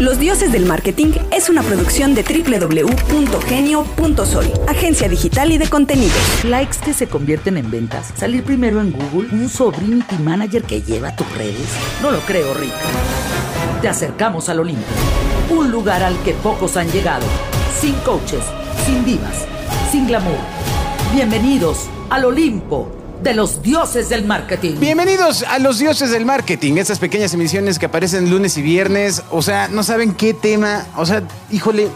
Los Dioses del Marketing es una producción de www.genio.sol, agencia digital y de contenidos. Likes que se convierten en ventas. Salir primero en Google. Un sobrinity manager que lleva tus redes. No lo creo, Rick. Te acercamos al Olimpo. Un lugar al que pocos han llegado. Sin coaches, sin divas, sin glamour. Bienvenidos al Olimpo de los dioses del marketing. Bienvenidos a los dioses del marketing, estas pequeñas emisiones que aparecen lunes y viernes. O sea, no saben qué tema. O sea, híjole,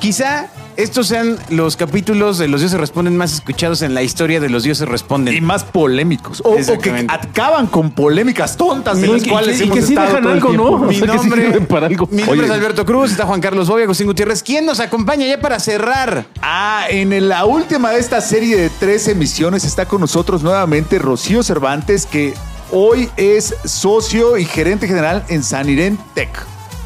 quizá estos sean los capítulos de Los Dioses Responden más escuchados en la historia de Los Dioses Responden. Y más polémicos. O, o que acaban con polémicas tontas de Y las cuales y hemos que sí estado dejan todo algo. ¿no? Mi O sea, que sí nombre, sirven para algo. mi nombre Oye. es Alberto Cruz, está Juan Carlos Bobia, Agustín Gutiérrez. ¿Quién nos acompaña ya para cerrar? Ah, en la última de esta serie de tres emisiones está con nosotros nuevamente Rocío Cervantes, que hoy es socio y gerente general en Sanirén Tech.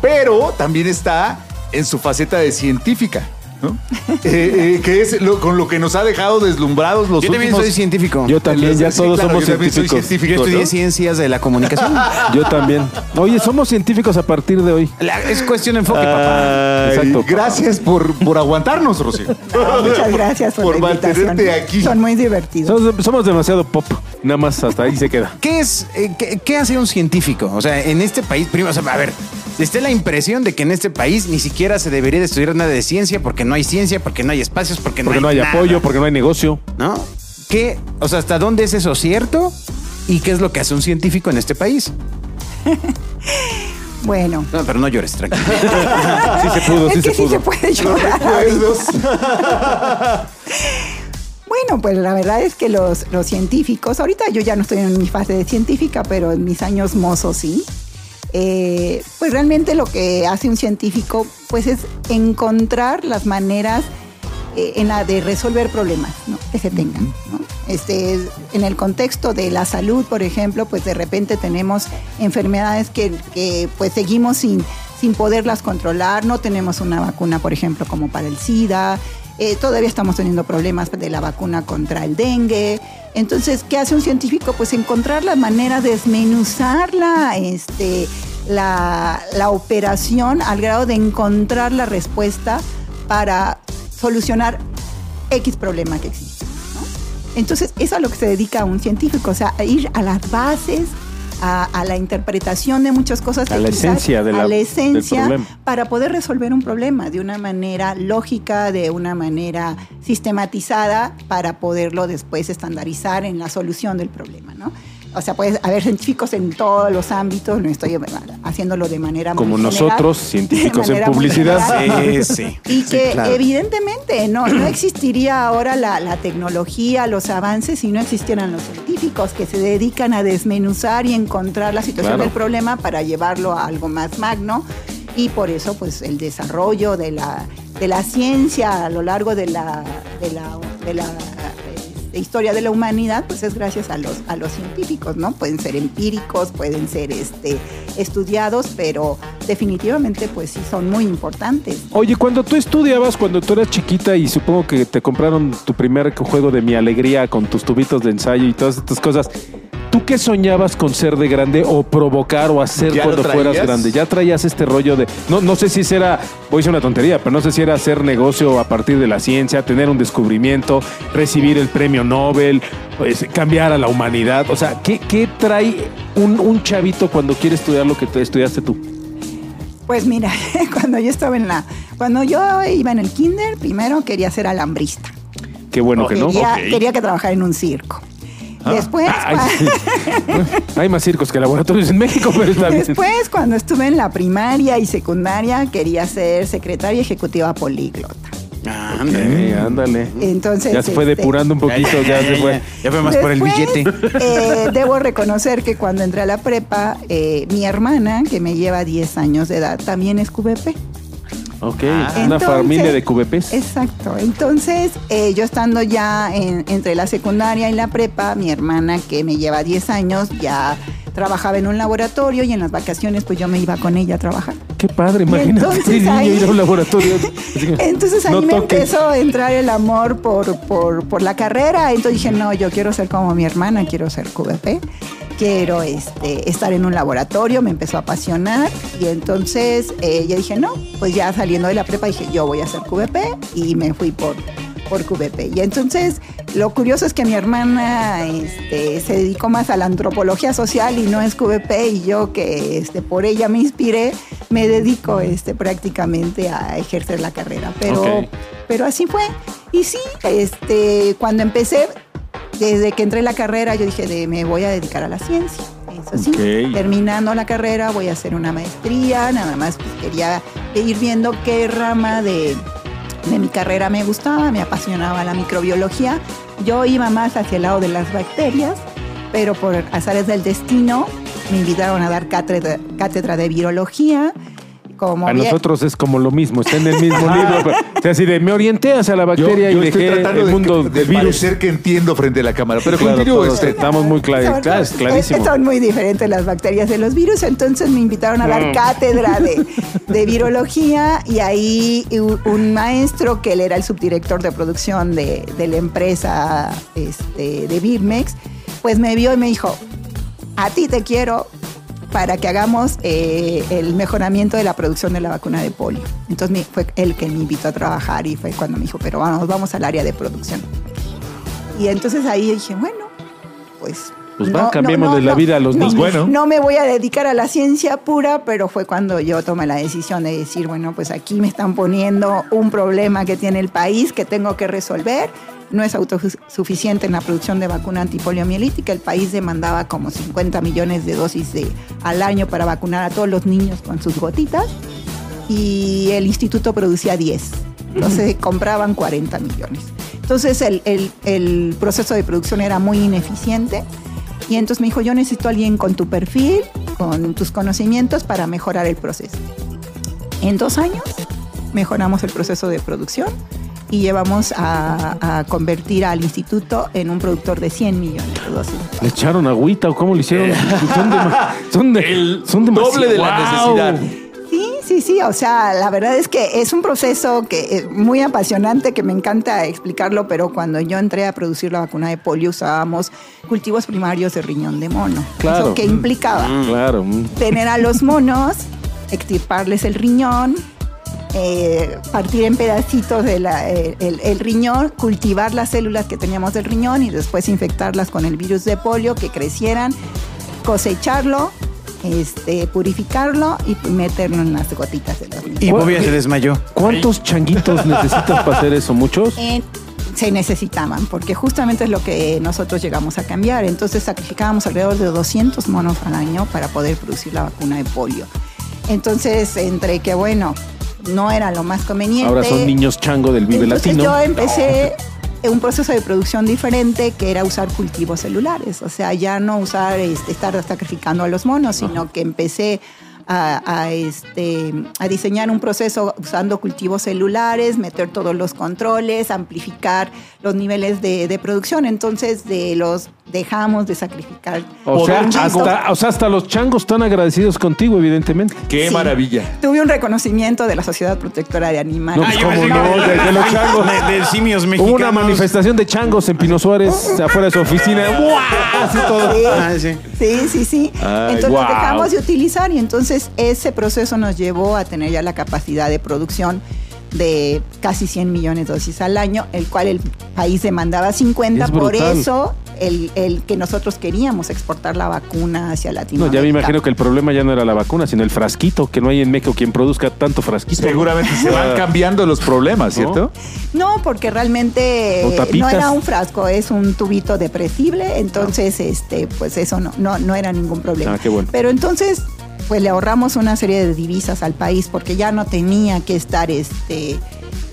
Pero también está en su faceta de científica, ¿no? Eh, eh, que es lo- con lo que nos ha dejado deslumbrados los Yo también últimos... soy científico. Yo también, ya Sí, todos claro, somos yo también soy científicos. científico, Yo estudié ¿no? ciencias de la comunicación. Yo también. Oye, somos científicos a partir de hoy. La- es cuestión de enfoque, papá. Ay, Exacto. Gracias por, por aguantarnos, Rocío. Muchas gracias por, Por la invitación. mantenerte aquí. Son muy divertidos. Somos, somos demasiado pop. Nada más hasta ahí se queda. ¿Qué es, eh, qué, qué hace un científico? O sea, en este país, primero, o sea, a ver, está la impresión de que en este país ni siquiera se debería de estudiar nada de ciencia porque no hay ciencia, porque no hay espacios, porque no Porque hay no hay nada, apoyo, porque no hay negocio. ¿No? ¿Qué? O sea, ¿hasta dónde es eso cierto? ¿Y qué es lo que hace un científico en este país? Bueno, No, pero no llores, tranquilo. Sí se pudo, sí es se que sí pudo. se puede llorar. Bueno, pues la verdad es que los, los científicos, ahorita yo ya no estoy en mi fase de científica, pero en mis años mozos sí. Eh, pues realmente lo que hace un científico pues es encontrar las maneras eh, en la de resolver problemas ¿no? que se tengan. ¿no? Este, en el contexto de la salud, por ejemplo, pues de repente tenemos enfermedades que, que, pues seguimos sin, sin poderlas controlar, no tenemos una vacuna, por ejemplo, como para el SIDA, eh, todavía estamos teniendo problemas de la vacuna contra el dengue. Entonces, ¿qué hace un científico? Pues encontrar la manera de desmenuzar la, este, la, la operación al grado de encontrar la respuesta para solucionar X problema que existe. ¿no? Entonces, eso es a lo que se dedica un científico, o sea, a ir a las bases, a, a la interpretación de muchas cosas. A la quizás- esencia de la- a la del esencia problema. para poder resolver un problema de una manera lógica, de una manera sistematizada, para poderlo después estandarizar en la solución del problema, ¿no? O sea, puede haber científicos en todos los ámbitos, no estoy haciéndolo de manera muy Como general, nosotros, científicos en publicidad. general. Sí, sí. Y que claro. evidentemente no, no existiría ahora la, la tecnología, los avances si no existieran los científicos que se dedican a desmenuzar y encontrar la situación Claro. del problema para llevarlo a algo más magno. Y por eso, pues, el desarrollo de la, de la ciencia a lo largo de la, de la, de la este, historia de la humanidad, pues es gracias a los, a los científicos, ¿no? Pueden ser empíricos, pueden ser este, estudiados, pero definitivamente, pues sí son muy importantes. Oye, cuando tú estudiabas, cuando tú eras chiquita y supongo que te compraron tu primer juego de mi alegría con tus tubitos de ensayo y todas estas cosas, ¿tú qué soñabas con ser de grande o provocar o hacer ¿Ya lo cuando fueras grande? ¿Ya traías este rollo de... No, no sé si era, voy a decir una tontería, pero no sé si era hacer negocio a partir de la ciencia, tener un descubrimiento, recibir el premio Nobel, pues, cambiar a la humanidad. O sea, ¿qué, qué trae un, un chavito cuando quiere estudiar lo que te estudiaste tú? Pues mira, cuando yo estaba en la, cuando yo iba en el kinder, primero quería ser alambrista. Qué bueno que no. Quería, quería que trabajara en un circo. Después, Ay, cua- sí. Hay más circos que laboratorios en México, pero está bien. después, cuando estuve en la primaria y secundaria, quería ser secretaria ejecutiva políglota. Ah, ándale. ándale. Entonces, ya se fue este, depurando un poquito, ya se fue. Ya fue más por el Después, billete. eh, debo reconocer que cuando entré a la prepa, eh, mi hermana, que me lleva 10 años de edad, también es QVP. Ok, Ah. una familia de QVPs. Exacto. Entonces, eh, yo estando ya en- entre la secundaria y la prepa, mi hermana, que me lleva 10 años, ya trabajaba en un laboratorio y en las vacaciones pues yo me iba con ella a trabajar. Qué padre, imagínate entonces ahí- ir a un laboratorio. Entonces ahí no me toques. empezó a entrar el amor por, por, por la carrera. Entonces dije, no, yo quiero ser como mi hermana, quiero ser QVP, quiero este, estar en un laboratorio, me empezó a apasionar. Y entonces eh, yo dije, no, pues ya saliendo de la prepa dije, yo voy a ser QVP y me fui por, por QVP. Y entonces lo curioso es que mi hermana este, se dedicó más a la antropología social y no es QVP y yo que este, por ella me inspiré, me dedico este, prácticamente a ejercer la carrera. Pero, pero así fue. Y sí, este, cuando empecé, desde que entré en la carrera, yo dije, de, me voy a dedicar a la ciencia. Eso sí, terminando la carrera voy a hacer una maestría, nada más pues, quería ir viendo qué rama de, de mi carrera me gustaba, me apasionaba la microbiología. Yo iba más hacia el lado de las bacterias, pero por azares del destino me invitaron a dar cátedra, cátedra de virología. Como A bien- nosotros es como lo mismo, está en el mismo libro. pero, o sea, así de me orienté hacia la Yo, bacteria yo y estoy dejé tratando el de, mundo de del virus. parecer que entiendo frente a la cámara. Pero Claro, continúo. este. estamos muy claros, Son- claro, es clarísimo. Son muy diferentes las bacterias de los virus, entonces me invitaron a dar cátedra de, de virología y ahí un, un maestro que él era el subdirector de producción de, de la empresa este, de Birmex, pues me vio y me dijo, a ti te quiero para que hagamos eh, el mejoramiento de la producción de la vacuna de polio. Entonces me- fue él que me invitó a trabajar y fue cuando me dijo, pero vamos, vamos al área de producción. Y entonces ahí dije, bueno, pues... Pues va, cambiémosle la vida a los no, niños. Bueno. No me voy a dedicar a la ciencia pura, pero fue cuando yo tomé la decisión de decir, bueno, pues aquí me están poniendo un problema que tiene el país que tengo que resolver. No es autosuficiente en la producción de vacuna antipoliomielítica. El país demandaba como 50 millones de dosis de, al año para vacunar a todos los niños con sus gotitas y el instituto producía 10. Entonces compraban 40 millones. Entonces el, el- el proceso de producción era muy ineficiente y entonces me dijo, yo necesito a alguien con tu perfil, con tus conocimientos para mejorar el proceso. En dos años mejoramos el proceso de producción y llevamos a, a convertir al instituto en un productor de 100 millones de dosis. ¿Le echaron agüita o cómo le hicieron? Son, dema- son, de, son demasiado- doble de la ¡Guau! necesidad. Sí, sí, sí, o sea, la verdad es que es un proceso que es muy apasionante, que me encanta explicarlo, pero cuando yo entré a producir la vacuna de polio usábamos cultivos primarios de riñón de mono. Claro. ¿Eso qué implicaba? Claro. mm. Tener a los monos, extirparles el riñón, eh, partir en pedacitos de la- eh, el, el riñón, cultivar las células que teníamos del riñón y después infectarlas con el virus de polio, que crecieran, cosecharlo, este, purificarlo y meterlo en las gotitas de los niños. Y Bobia se desmayó. ¿Cuántos changuitos necesitas para hacer eso? ¿Muchos? Eh, se necesitaban, porque justamente es lo que nosotros llegamos a cambiar. Entonces sacrificábamos alrededor de 200 monos al año para poder producir la vacuna de polio. Entonces, entre que, bueno, no era lo más conveniente. Ahora son niños chango del Vive Entonces Latino. yo empecé un proceso de producción diferente que era usar cultivos celulares, o sea, ya no usar, este, estar sacrificando a los monos, sino que empecé a, a, este, a diseñar un proceso usando cultivos celulares, meter todos los controles, amplificar los niveles de, de producción. Entonces, de los dejamos de sacrificar. O sea, hasta, o sea, hasta los changos están agradecidos contigo, evidentemente. Qué Sí. maravilla. Tuve un reconocimiento de la Sociedad Protectora de Animales. No, pues, ¿cómo no? De, de los changos. De, de simios Hubo mexicanos. una manifestación de changos en Pino Suárez, afuera de su oficina. ¡Buah! Así todo. Sí. Ah, sí. Sí, sí, sí. Ay, entonces lo dejamos de utilizar y entonces ese proceso nos llevó a tener ya la capacidad de producción de casi 100 millones de dosis al año, el cual el país demandaba 50. Es Por eso el, el que nosotros queríamos exportar la vacuna hacia No, Latinoamérica. ya me imagino que el problema ya no era la vacuna, sino el frasquito, que no hay en México quien produzca tanto frasquito. Seguramente se van cambiando los problemas, ¿cierto? No, porque realmente no era un frasco, es un tubito depresible, entonces este, pues eso no, no, no era ningún problema. Ah, qué bueno. Pero entonces, pues le ahorramos una serie de divisas al país porque ya no tenía que estar este,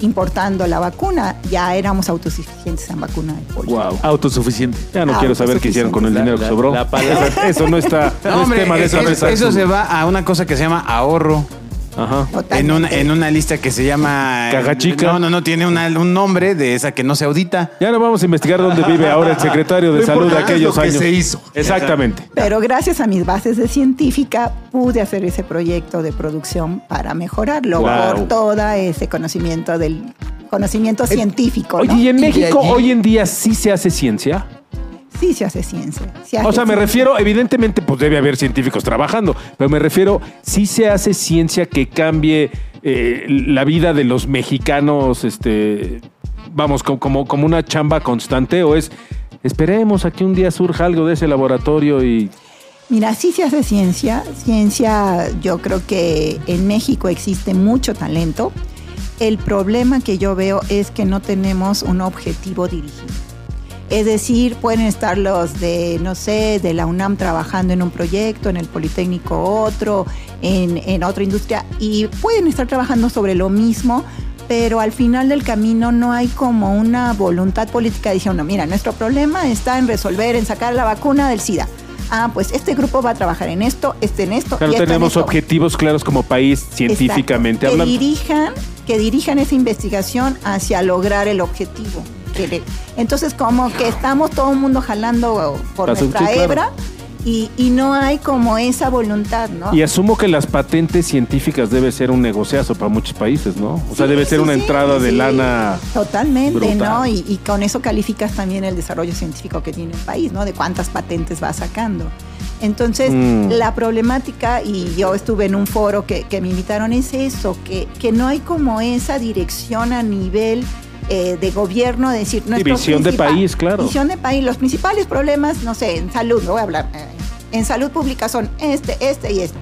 importando la vacuna, ya éramos autosuficientes en vacuna de polio. Wow. Autosuficiente. Ya no Ah, quiero saber qué hicieron con el La- dinero que la- sobró. la palabra- Eso, eso no está. no No, es tema de esa mesa. eso se va a una cosa que se llama ahorro. Ajá. En una, en una lista que se llama. Caja chica. No, no, no, tiene una- un nombre de esa que no se audita. Ya no vamos a investigar dónde vive ahora el secretario de Lo salud de importante es aquellos lo que años. se hizo. Exactamente. Pero gracias a mis bases de científica pude hacer ese proyecto de producción para mejorarlo Wow. por todo ese conocimiento del conocimiento científico. Oye, ¿no? ¿y en de México allí- hoy en día sí se hace ciencia? Sí se hace ciencia. se O sea, me ciencia. refiero, evidentemente, pues debe haber científicos trabajando, pero me refiero, sí se hace ciencia que cambie eh, la vida de los mexicanos, este, vamos, co- como, como una chamba constante, o es, esperemos a que un día surja algo de ese laboratorio y... Mira, sí se hace ciencia. Ciencia, yo creo que en México existe mucho talento. El problema que yo veo es que no tenemos un objetivo dirigido. Es decir, pueden estar los de, no sé, de la UNAM trabajando en un proyecto, en el Politécnico otro, en, en otra industria, y pueden estar trabajando sobre lo mismo, pero al final del camino no hay como una voluntad política diciendo, mira, nuestro problema está en resolver, en sacar la vacuna del SIDA. Ah, pues este grupo va a trabajar en esto, este en esto. Claro, y esto en tenemos esto. objetivos claros como país científicamente Exacto. hablando. Que dirijan, que dirijan esa investigación hacia lograr el objetivo. Le- Entonces, como que estamos todo el mundo jalando por Paso- nuestra sí, claro. hebra y, y no hay como esa voluntad, ¿no? Y asumo que las patentes científicas debe ser un negociazo para muchos países, ¿no? O sea, debe ser sí, una sí, entrada de lana. Totalmente, brutal. ¿no? Y, y con eso calificas también el desarrollo científico que tiene el país, ¿no? De cuántas patentes va sacando. Entonces, Mm. la problemática, y yo estuve en un foro que, que me invitaron, es eso, que, que no hay como esa dirección a nivel eh, de gobierno, de decir... nuestros visión de país, claro. Visión de país. Los principales problemas, no sé, en salud, no voy a hablar, eh, en salud pública son este, este y este.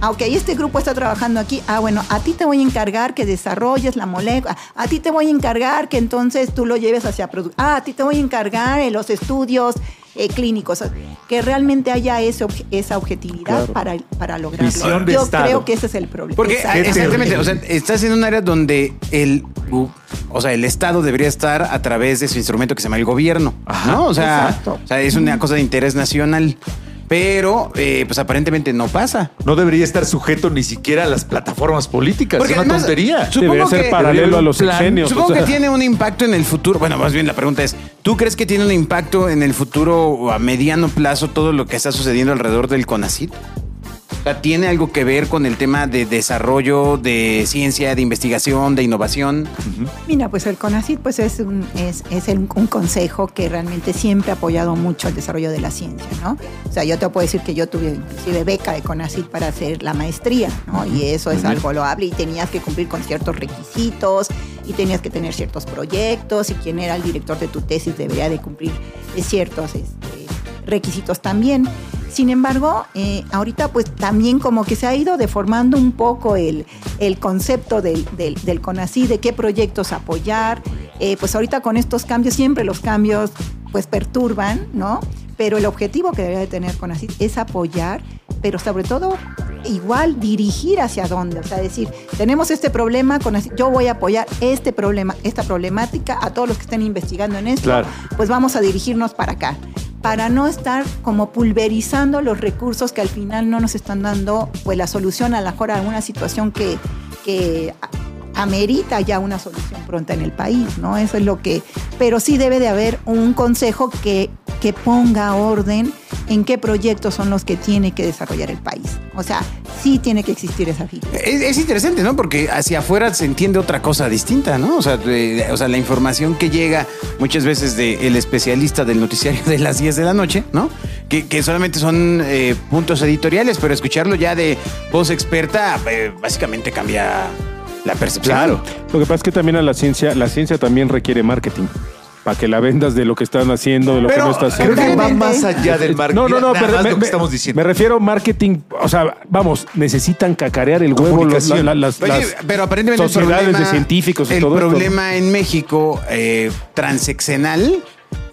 Ah, ok, este grupo está trabajando aquí. Ah, bueno, a ti te voy a encargar que desarrolles la molécula. A ti te voy a encargar que entonces tú lo lleves hacia producción. Ah, a ti te voy a encargar en los estudios eh, clínicos. Que realmente haya ese obje- esa objetividad Claro. para, para lograrlo. Visión de Yo Estado. creo que ese es el problema. Porque. Qué exactamente, terrible. o sea, estás en un área donde el, o sea, el Estado debería estar a través de su instrumento que se llama el gobierno, ¿no? O sea, o sea, es una cosa de interés nacional, pero eh, pues aparentemente no pasa. No debería estar sujeto ni siquiera a las plataformas políticas. Porque es una además, tontería. Supongo Debería ser que- paralelo a los Plan. sexenios. Supongo o sea. que tiene un impacto en el futuro. Bueno, más bien la pregunta es, ¿tú crees que tiene un impacto en el futuro o a mediano plazo todo lo que está sucediendo alrededor del CONACYT? ¿Tiene algo que ver con el tema de desarrollo, de ciencia, de investigación, de innovación? Mira, pues el CONACYT pues es, un, es, es el- un consejo que realmente siempre ha apoyado mucho el desarrollo de la ciencia, ¿no? O sea, yo te puedo decir que yo tuve inclusive beca de CONACYT para hacer la maestría, ¿no? Y eso es algo loable y tenías que cumplir con ciertos requisitos y tenías que tener ciertos proyectos y quien era el director de tu tesis debería de cumplir ciertos este, requisitos también. Sin embargo, eh, ahorita pues también como que se ha ido deformando un poco el, el concepto del, del, de qué proyectos apoyar. Eh, pues ahorita con estos cambios, siempre los cambios pues perturban, ¿no? Pero el objetivo que debería de tener CONACYT es apoyar, pero sobre todo igual dirigir hacia dónde. O sea, decir, tenemos este problema, CONACYT, yo voy a apoyar este problema, esta problemática a todos los que estén investigando en esto, Claro. pues vamos a dirigirnos para acá para no estar como pulverizando los recursos que al final no nos están dando pues la solución a la mejor a una situación que, que amerita ya una solución pronta en el país, ¿no? Eso es lo que, pero sí debe de haber un consejo que, que ponga orden en qué proyectos son los que tiene que desarrollar el país. O sea, sí tiene que existir esa figura. Es, es interesante, ¿no? Porque hacia afuera se entiende otra cosa distinta, ¿no? O sea, de- o sea la información que llega muchas veces del especialista del noticiario de las 10 de la noche, ¿no? Que, que solamente son eh, puntos editoriales, pero escucharlo ya de voz experta eh, básicamente cambia la percepción. Claro. Lo que pasa es que también a la ciencia, la ciencia también requiere marketing. Para que la vendas de lo que están haciendo, de lo Pero que no está Creo haciendo. que va más allá del marketing. No, no, no, Nada pero más me, me- estamos diciendo. me refiero a marketing, o sea, vamos, necesitan cacarear el huevo los- la- las, Oye, las pero aparentemente el sociedades problema- de científicos y el todo esto. problema en México eh, transeccional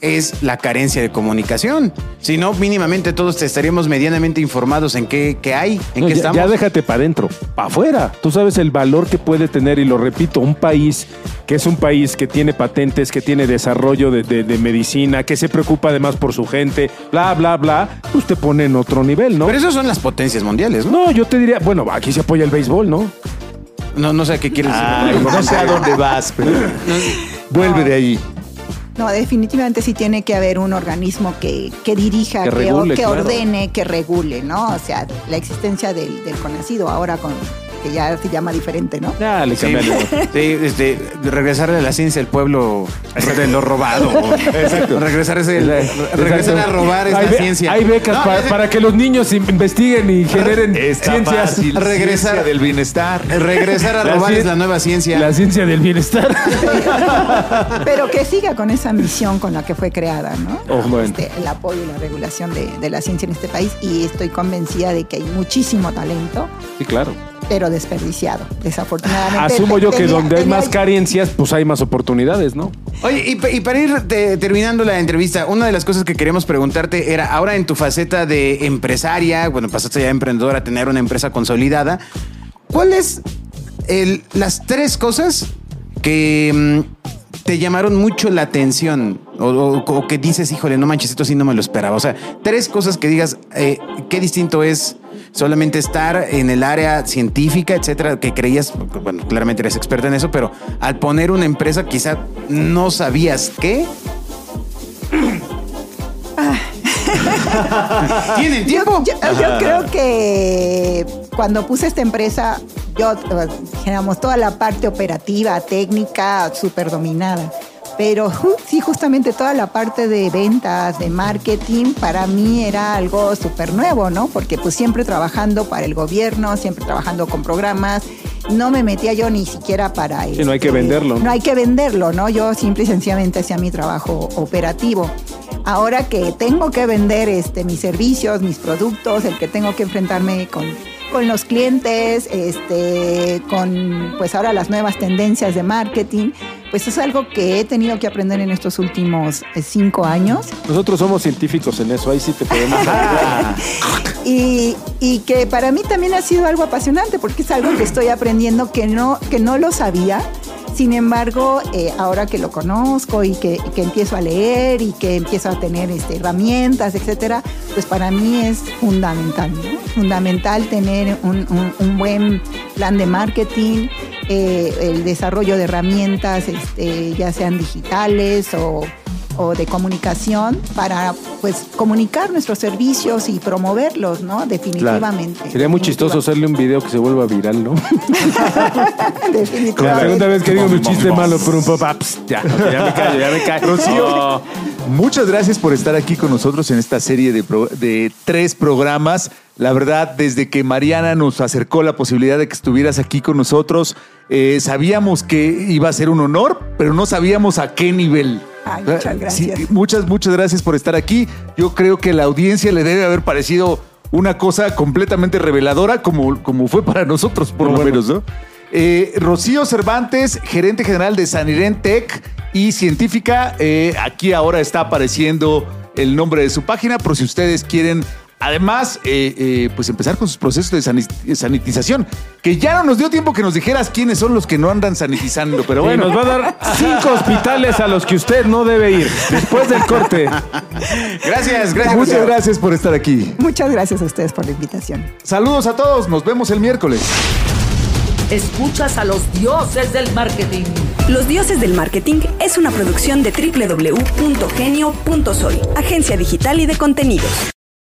es la carencia de comunicación. Si no, mínimamente todos estaríamos medianamente informados en qué, qué hay, en No, qué ya, estamos. ya déjate para adentro, para afuera. Tú sabes el valor que puede tener, y lo repito, un país que es un país que tiene patentes, que tiene desarrollo de, de- de medicina, que se preocupa además por su gente, bla, bla, bla, pues te pone en otro nivel, ¿no? Pero eso son las potencias mundiales, ¿no? No, yo te diría, bueno, aquí se apoya el béisbol, ¿no? No, no sé a qué quieres decir. no sé a dónde vas, pero vuelve de ahí. No, definitivamente sí tiene que haber un organismo que, que dirija, Que que, regule, que claro. ordene, que regule, ¿no? O sea, la existencia del, del conocido ahora con que ya se llama diferente, ¿no? Ya, le Sí, sí, este, regresar a la ciencia del pueblo de lo robado. Exacto. Regresar, ese, regresar a robar hay, be- ciencia. Hay becas No, pa- ese- para que los niños in- investiguen y generen Está ciencias. fácil. Regresar- Ciencia del bienestar. Regresar a La robar cien- es la nueva ciencia. La ciencia del bienestar. Pero que siga con esa misión con la que fue creada, ¿no? Oh, bueno. Este, el apoyo y la regulación de, de la ciencia en este país. Y estoy convencida de que hay muchísimo talento, Sí, claro. Pero desperdiciado, desafortunadamente. Asumo yo que Tenía- donde hay más carencias, pues hay más oportunidades, ¿no? Oye, y, pa- y para ir te- terminando la entrevista, una de las cosas que queríamos preguntarte era, ahora en tu faceta de empresaria, bueno, pasaste ya de emprendedora a tener una empresa consolidada, ¿cuáles el- las tres cosas que mm, te llamaron mucho la atención? O, o- o que dices, híjole, no manches, esto sí no me lo esperaba. O sea, tres cosas que digas, eh, qué distinto es solamente estar en el área científica, etcétera, que creías, bueno, claramente eres experta en eso, pero al poner una empresa quizá no sabías qué. ¿Tienen tiempo? Yo, yo creo que cuando puse esta empresa, yo, eh, digamos, toda la parte operativa, técnica, súper dominada. Pero sí, justamente toda la parte de ventas, de marketing, para mí era algo súper nuevo, ¿no? Porque pues siempre trabajando para el gobierno, siempre trabajando con programas, no me metía yo ni siquiera para... Sí, no hay que este, venderlo, ¿no? No hay que venderlo, ¿no? Yo simple y sencillamente hacía mi trabajo operativo. Ahora que tengo que vender este, mis servicios, mis productos, el que tengo que enfrentarme con, con los clientes, este, con pues ahora las nuevas tendencias de marketing, pues es algo que he tenido que aprender en estos últimos eh, cinco años Nosotros somos científicos en eso, ahí sí te podemos y, y que para mí también ha sido algo apasionante porque es algo que estoy aprendiendo que no, que no lo sabía. Sin embargo, eh, ahora que lo conozco y que, que empiezo a leer y que empiezo a tener este, herramientas, etcétera, pues para mí es fundamental. Fundamental tener un, un- un buen plan de marketing, eh, el desarrollo de herramientas, este, ya sean digitales o, o de comunicación para pues comunicar nuestros servicios y promoverlos, ¿no? Definitivamente. Sería muy chistoso hacerle un video que se vuelva viral, ¿no? Definitivamente. La segunda vez que digo mi chiste malo por un pop-up, pst, ya, ya me callo, ya me callo. Rocío, Oh. muchas gracias por estar aquí con nosotros en esta serie de, pro- de tres programas. La verdad, desde que Mariana nos acercó la posibilidad de que estuvieras aquí con nosotros, eh, sabíamos que iba a ser un honor, pero no sabíamos a qué nivel. Ay, muchas Sí, gracias. muchas, muchas gracias por estar aquí. Yo creo que la audiencia le debe haber parecido una cosa completamente reveladora, como, como fue para nosotros, por lo bueno. menos, ¿no? Eh, Rocío Cervantes, gerente general de Sanirén Tech y científica. eh, aquí ahora está apareciendo el nombre de su página, por si ustedes quieren. Además, eh, eh, pues empezar con sus procesos de sani- sanitización, que ya no nos dio tiempo que nos dijeras quiénes son los que no andan sanitizando, pero bueno. nos va a dar cinco hospitales a los que usted no debe ir después del corte. Gracias, gracias. Muchas gracias por estar aquí. Muchas gracias a ustedes por la invitación. Saludos a todos, nos vemos el miércoles. Escuchas a los dioses del marketing. Los Dioses del Marketing es una producción de www.genio.soy, agencia digital y de contenidos.